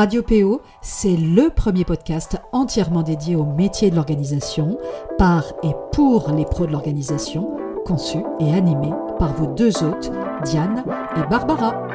Radio PO, c'est le premier podcast entièrement dédié au métier de l'organisation, par et pour les pros de l'organisation, conçu et animé par vos deux hôtes, Diane et Barbara.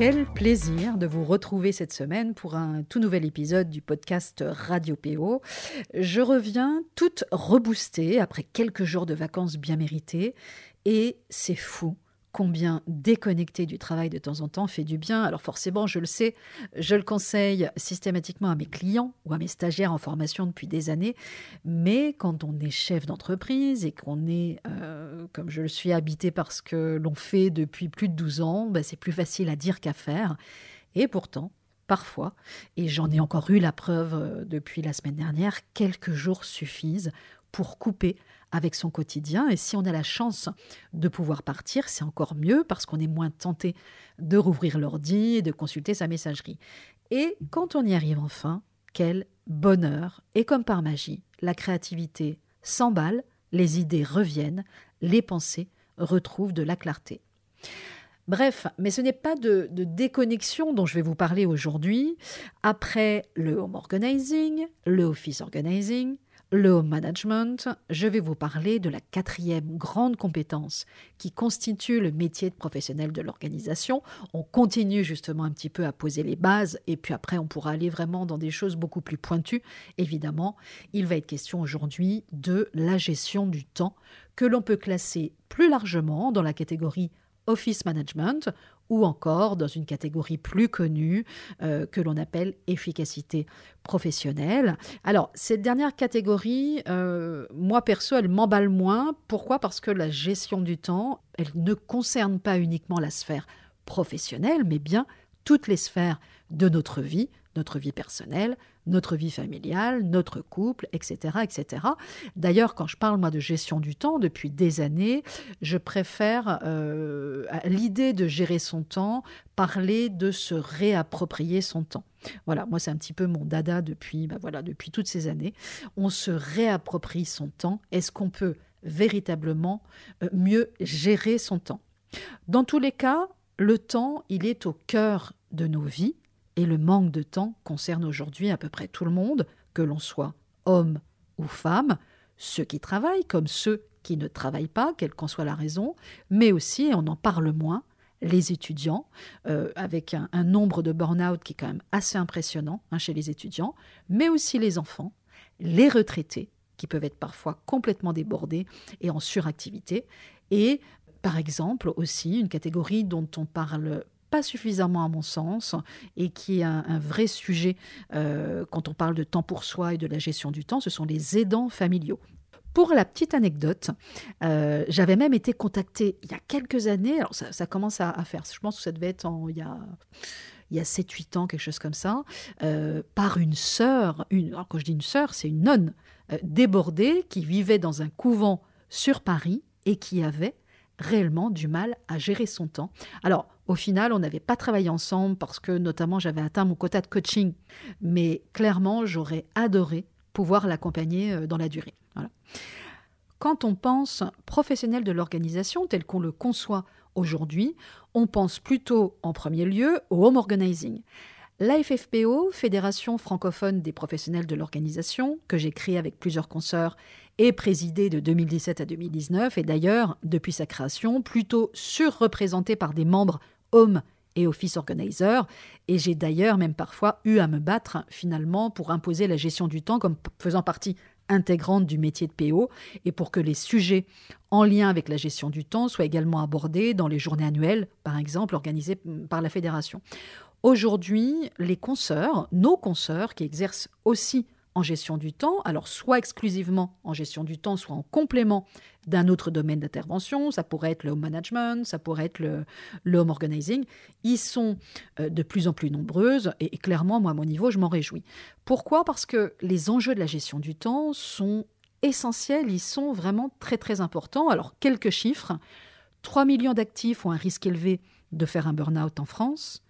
Quel plaisir de vous retrouver cette semaine pour un tout nouvel épisode du podcast Radio PO. Je reviens toute reboostée après quelques jours de vacances bien méritées et c'est fou combien déconnecter du travail de temps en temps fait du bien. Alors forcément, je le sais, je le conseille systématiquement à mes clients ou à mes stagiaires en formation depuis des années, mais quand on est chef d'entreprise et qu'on est, euh, comme je le suis, habité par ce que l'on fait depuis plus de 12 ans, bah, c'est plus facile à dire qu'à faire. Et pourtant, parfois, et j'en ai encore eu la preuve euh, depuis la semaine dernière, quelques jours suffisent pour couper avec son quotidien. Et si on a la chance de pouvoir partir, c'est encore mieux parce qu'on est moins tenté de rouvrir l'ordi et de consulter sa messagerie. Et quand on y arrive enfin, quel bonheur Et comme par magie, la créativité s'emballe, les idées reviennent, les pensées retrouvent de la clarté. Bref, mais ce n'est pas de, de, déconnexion dont je vais vous parler aujourd'hui. Après le home organizing, le office organizing, le home management, je vais vous parler de la quatrième grande compétence qui constitue le métier de professionnel de l'organisation. On continue justement un petit peu à poser les bases et puis après on pourra aller vraiment dans des choses beaucoup plus pointues. Évidemment, il va être question aujourd'hui de la gestion du temps que l'on peut classer plus largement dans la catégorie Office Management ou encore dans une catégorie plus connue euh, que l'on appelle efficacité professionnelle. Alors, cette dernière catégorie, euh, moi perso, elle m'emballe moins. Pourquoi? Parce que la gestion du temps, elle ne concerne pas uniquement la sphère professionnelle, mais bien toutes les sphères de notre vie, notre vie personnelle, notre vie familiale, notre couple, etc. etc. D'ailleurs, quand je parle moi de gestion du temps depuis des années, je préfère euh, l'idée de gérer son temps, parler de se réapproprier son temps. Voilà, moi c'est un petit peu mon dada depuis, bah voilà, depuis toutes ces années. On se réapproprie son temps. Est-ce qu'on peut véritablement euh, mieux gérer son temps? Dans tous les cas, le temps, il est au cœur de nos vies et le manque de temps concerne aujourd'hui à peu près tout le monde, que l'on soit homme ou femme, ceux qui travaillent comme ceux qui ne travaillent pas, quelle qu'en soit la raison, mais aussi, on en parle moins, les étudiants, euh, avec un, nombre de burn-out qui est quand même assez impressionnant hein, chez les étudiants, mais aussi les enfants, les retraités, qui peuvent être parfois complètement débordés et en suractivité, et par exemple aussi une catégorie dont on parle pas suffisamment à mon sens et qui est un, vrai sujet euh, quand on parle de temps pour soi et de la gestion du temps, ce sont les aidants familiaux. Pour la petite anecdote, euh, j'avais même été contactée il y a quelques années, alors ça, commence à, faire, je pense que ça devait être en, il y a il y a 7-8 ans, quelque chose comme ça, euh, par une sœur, une, alors quand je dis une sœur, c'est une nonne débordée qui vivait dans un couvent sur Paris et qui avait réellement du mal à gérer son temps. Alors, au final, on n'avait pas travaillé ensemble parce que notamment j'avais atteint mon quota de coaching, mais clairement, j'aurais adoré pouvoir l'accompagner euh, dans la durée. Quand on pense professionnel de l'organisation tel qu'on le conçoit aujourd'hui, on pense plutôt en premier lieu au home organizing. L'AFFPO, Fédération francophone des professionnels de l'organisation, que j'ai créée avec plusieurs consoeurs et présidée de 2017 à 2019, est d'ailleurs, depuis sa création, plutôt surreprésentée par des membres Home et Office Organizer. Et j'ai d'ailleurs même parfois eu à me battre finalement pour imposer la gestion du temps comme faisant partie intégrante du métier de PO et pour que les sujets en lien avec la gestion du temps soient également abordés dans les journées annuelles, par exemple, organisées par la fédération. Aujourd'hui, les consoeurs, nos consoeurs qui exercent aussi en gestion du temps, alors soit exclusivement en gestion du temps, soit en complément d'un autre domaine d'intervention, ça pourrait être le home management, ça pourrait être le, home organizing, ils sont euh, de plus en plus nombreuses et, clairement, moi, à mon niveau, je m'en réjouis. Pourquoi? Parce que les enjeux de la gestion du temps sont essentiels, ils sont vraiment très très importants. Alors, quelques chiffres. 3 millions d'actifs ont un risque élevé de faire un burn-out en France.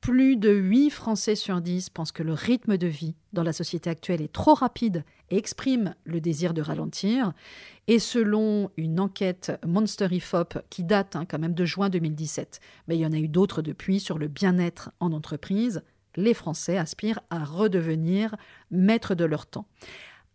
Plus de 8 Français sur 10 pensent que le rythme de vie dans la société actuelle est trop rapide et exprime le désir de ralentir. Et selon une enquête Monster IFOP qui date hein, quand même de juin 2017, mais il y en a eu d'autres depuis sur le bien-être en entreprise, les Français aspirent à redevenir maîtres de leur temps.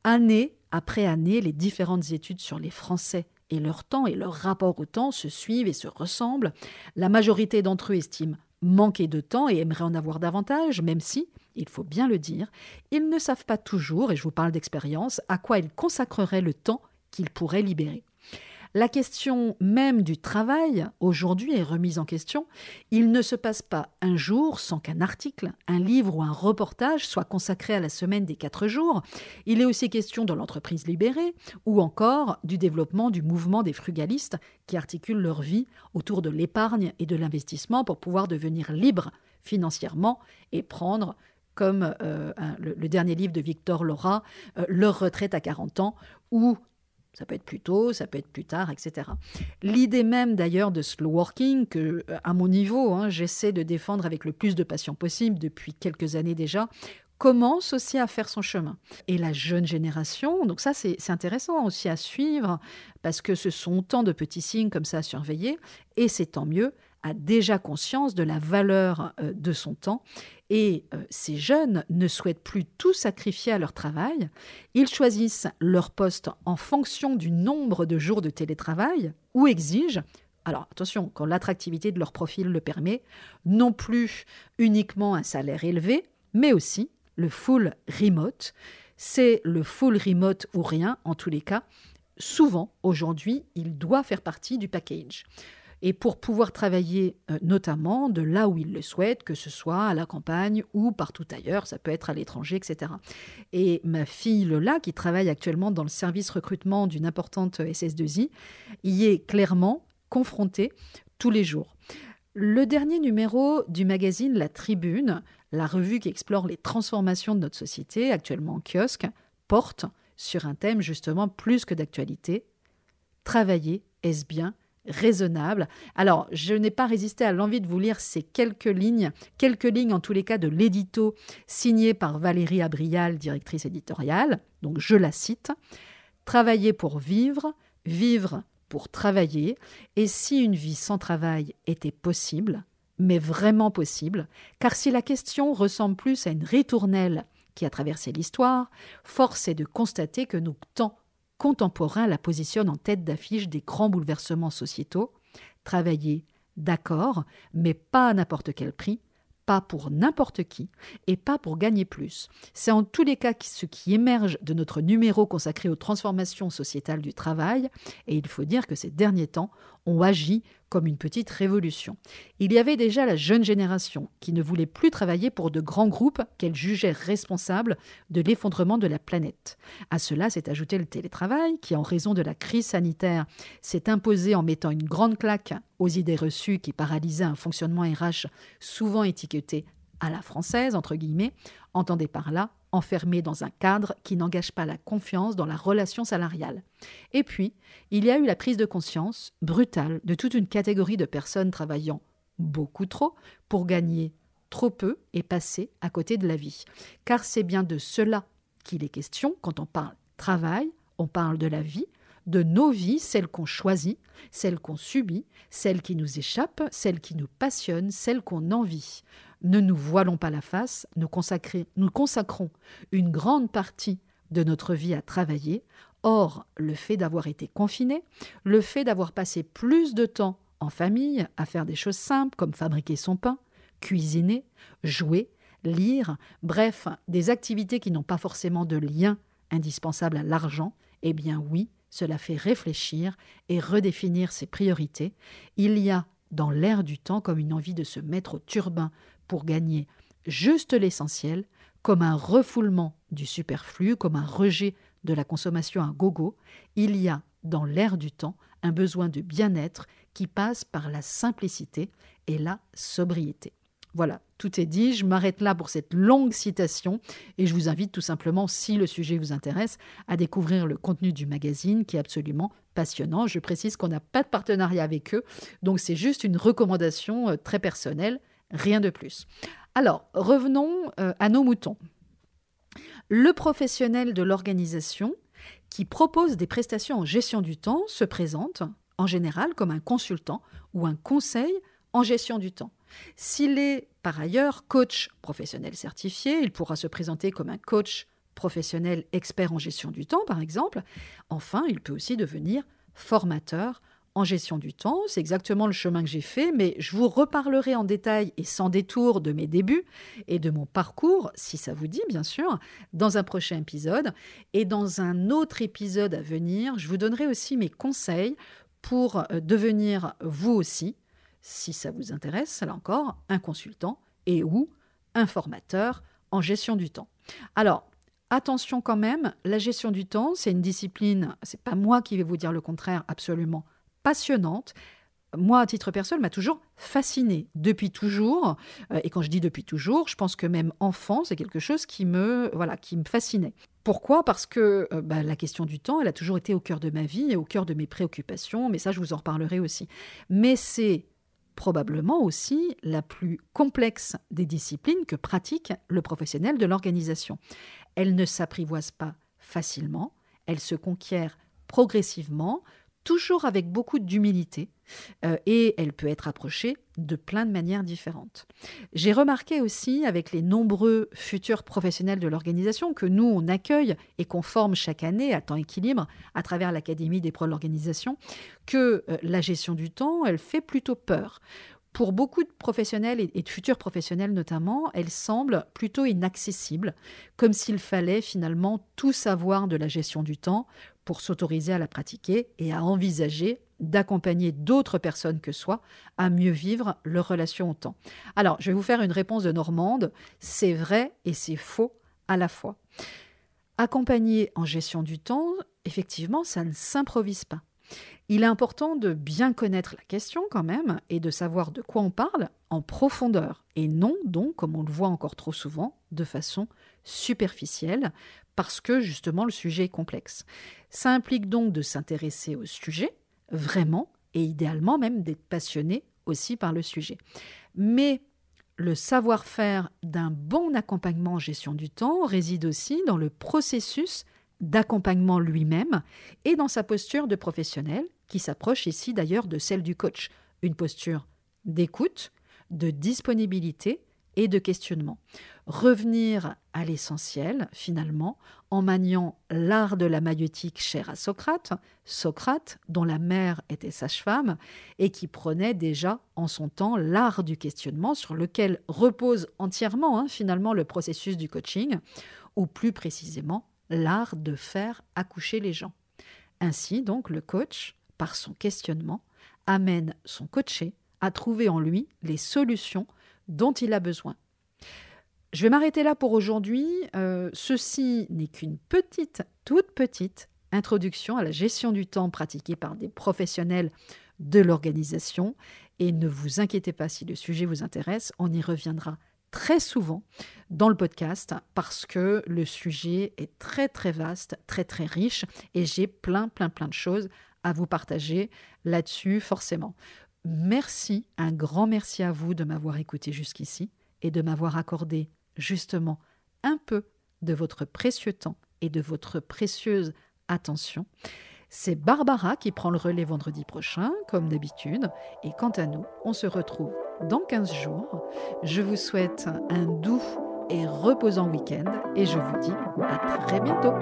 Année après année, les différentes études sur les Français et leur temps et leur rapport au temps se suivent et se ressemblent. La majorité d'entre eux estiment manquer de temps et aimeraient en avoir davantage, même si, il faut bien le dire, ils ne savent pas toujours, et je vous parle d'expérience, à quoi ils consacreraient le temps qu'ils pourraient libérer. La question même du travail, aujourd'hui, est remise en question. Il ne se passe pas un jour sans qu'un article, un livre ou un reportage soit consacré à la semaine des quatre jours. Il est aussi question de l'entreprise libérée ou encore du développement du mouvement des frugalistes qui articulent leur vie autour de l'épargne et de l'investissement pour pouvoir devenir libres financièrement et prendre comme euh, le, dernier livre de Victor Laura, euh, Leur retraite à 40 ans, ou ça peut être plus tôt, ça peut être plus tard, etc. L'idée même d'ailleurs de slow working, que euh, à mon niveau, hein, j'essaie de défendre avec le plus de passion possible depuis quelques années déjà, commence aussi à faire son chemin. Et la jeune génération, donc ça c'est intéressant aussi à suivre, parce que ce sont tant de petits signes comme ça à surveiller, et c'est tant mieux, a déjà conscience de la valeur euh, de son temps et euh, ces jeunes ne souhaitent plus tout sacrifier à leur travail. Ils choisissent leur poste en fonction du nombre de jours de télétravail ou exigent, alors attention, quand l'attractivité de leur profil le permet, non plus uniquement un salaire élevé, mais aussi le full remote. C'est le full remote ou rien, en tous les cas. Souvent, aujourd'hui, il doit faire partie du package et pour pouvoir travailler euh, notamment de là où ils le souhaitent, que ce soit à la campagne ou partout ailleurs, ça peut être à l'étranger, etc. Et ma fille Lola, qui travaille actuellement dans le service recrutement d'une importante SS2I, y est clairement confrontée tous les jours. Le dernier numéro du magazine La Tribune, la revue qui explore les transformations de notre société, actuellement en kiosque, porte sur un thème justement plus que d'actualité. Travailler, est-ce bien raisonnable. Alors, je n'ai pas résisté à l'envie de vous lire ces quelques lignes, quelques lignes en tous les cas de l'édito signé par Valérie Abrial, directrice éditoriale. Donc, je la cite. Travailler pour vivre, vivre pour travailler, et si une vie sans travail était possible, mais vraiment possible, car si la question ressemble plus à une ritournelle qui a traversé l'histoire, force est de constater que nos temps contemporain la positionne en tête d'affiche des grands bouleversements sociétaux. Travailler, d'accord, mais pas à n'importe quel prix, pas pour n'importe qui et pas pour gagner plus. C'est en tous les cas ce qui émerge de notre numéro consacré aux transformations sociétales du travail, et il faut dire que ces derniers temps ont agi comme une petite révolution. Il y avait déjà la jeune génération qui ne voulait plus travailler pour de grands groupes qu'elle jugeait responsables de l'effondrement de la planète. À cela s'est ajouté le télétravail qui, en raison de la crise sanitaire, s'est imposé en mettant une grande claque aux idées reçues qui paralysaient un fonctionnement RH souvent étiqueté à la française, entre guillemets, entendez par là enfermé dans un cadre qui n'engage pas la confiance dans la relation salariale. Et puis, il y a eu la prise de conscience brutale de toute une catégorie de personnes travaillant beaucoup trop pour gagner trop peu et passer à côté de la vie. Car c'est bien de cela qu'il est question quand on parle travail, on parle de la vie, de nos vies, celles qu'on choisit, celles qu'on subit, celles qui nous échappent, celles qui nous passionnent, celles qu'on envie. Ne nous voilons pas la face, nous, nous consacrons une grande partie de notre vie à travailler. Or, le fait d'avoir été confiné, le fait d'avoir passé plus de temps en famille à faire des choses simples comme fabriquer son pain, cuisiner, jouer, lire, bref, des activités qui n'ont pas forcément de lien indispensable à l'argent, eh bien oui, cela fait réfléchir et redéfinir ses priorités. Il y a dans l'air du temps comme une envie de se mettre au turbin pour gagner juste l'essentiel, comme un refoulement du superflu, comme un rejet de la consommation à gogo, il y a dans l'air du temps un besoin de bien-être qui passe par la simplicité et la sobriété. Voilà, tout est dit. Je m'arrête là pour cette longue citation et je vous invite tout simplement, si le sujet vous intéresse, à découvrir le contenu du magazine qui est absolument passionnant. Je précise qu'on n'a pas de partenariat avec eux, donc c'est juste une recommandation euh, très personnelle Rien de plus. Alors, revenons euh, à nos moutons. Le professionnel de l'organisation qui propose des prestations en gestion du temps se présente en général comme un consultant ou un conseil en gestion du temps. S'il est par ailleurs coach professionnel certifié, il pourra se présenter comme un coach professionnel expert en gestion du temps, par exemple. Enfin, il peut aussi devenir formateur en gestion du temps. C'est exactement le chemin que j'ai fait, mais je vous reparlerai en détail et sans détour de mes débuts et de mon parcours, si ça vous dit bien sûr, dans un prochain épisode. Et dans un autre épisode à venir, je vous donnerai aussi mes conseils pour euh, devenir vous aussi, si ça vous intéresse, là encore, un consultant et ou un formateur en gestion du temps. Alors, attention quand même, la gestion du temps, c'est une discipline, c'est pas moi qui vais vous dire le contraire, absolument passionnante. Moi, à titre personnel, m'a toujours fascinée depuis toujours. Euh, et quand je dis depuis toujours, je pense que même enfant, c'est quelque chose qui me, voilà, qui me fascinait. Pourquoi? Parce que euh, bah, la question du temps, elle a toujours été au cœur de ma vie et au cœur de mes préoccupations. Mais ça, je vous en reparlerai aussi. Mais c'est probablement aussi la plus complexe des disciplines que pratique le professionnel de l'organisation. Elle ne s'apprivoise pas facilement, elle se conquiert progressivement toujours avec beaucoup d'humilité, euh, et elle peut être approchée de plein de manières différentes. J'ai remarqué aussi avec les nombreux futurs professionnels de l'organisation que nous, on accueille et qu'on forme chaque année à temps équilibre à travers l'Académie des pros de l'organisation, que euh, la gestion du temps, elle fait plutôt peur. Pour beaucoup de professionnels et de futurs professionnels notamment, elle semble plutôt inaccessible, comme s'il fallait finalement tout savoir de la gestion du temps pour s'autoriser à la pratiquer et à envisager d'accompagner d'autres personnes que soi à mieux vivre leur relation au temps. Alors, je vais vous faire une réponse de Normande. C'est vrai et c'est faux à la fois. Accompagner en gestion du temps, effectivement, ça ne s'improvise pas. Il est important de bien connaître la question quand même et de savoir de quoi on parle en profondeur et non donc, comme on le voit encore trop souvent, de façon superficielle parce que justement le sujet est complexe. Ça implique donc de s'intéresser au sujet, vraiment, et idéalement même d'être passionné aussi par le sujet. Mais le savoir-faire d'un bon accompagnement en gestion du temps réside aussi dans le processus d'accompagnement lui-même et dans sa posture de professionnel, qui s'approche ici d'ailleurs de celle du coach. Une posture d'écoute, de disponibilité et de questionnement. Revenir à l'essentiel, finalement, en maniant l'art de la maïeutique cher à Socrate, Socrate, dont la mère était sage-femme, et qui prenait déjà en son temps l'art du questionnement sur lequel repose entièrement, hein, finalement, le processus du coaching, ou plus précisément, l'art de faire accoucher les gens. Ainsi, donc, le coach, par son questionnement, amène son coaché à trouver en lui les solutions dont il a besoin. Je vais m'arrêter là pour aujourd'hui. Euh, ceci n'est qu'une petite, toute petite introduction à la gestion du temps pratiquée par des professionnels de l'organisation. Et ne vous inquiétez pas si le sujet vous intéresse, on y reviendra très souvent dans le podcast parce que le sujet est très très vaste, très très riche et j'ai plein plein plein de choses à vous partager là-dessus forcément. Merci, un grand merci à vous de m'avoir écouté jusqu'ici et de m'avoir accordé justement un peu de votre précieux temps et de votre précieuse attention. C'est Barbara qui prend le relais vendredi prochain, comme d'habitude, et quant à nous, on se retrouve dans 15 jours. Je vous souhaite un doux et reposant week-end et je vous dis à très bientôt.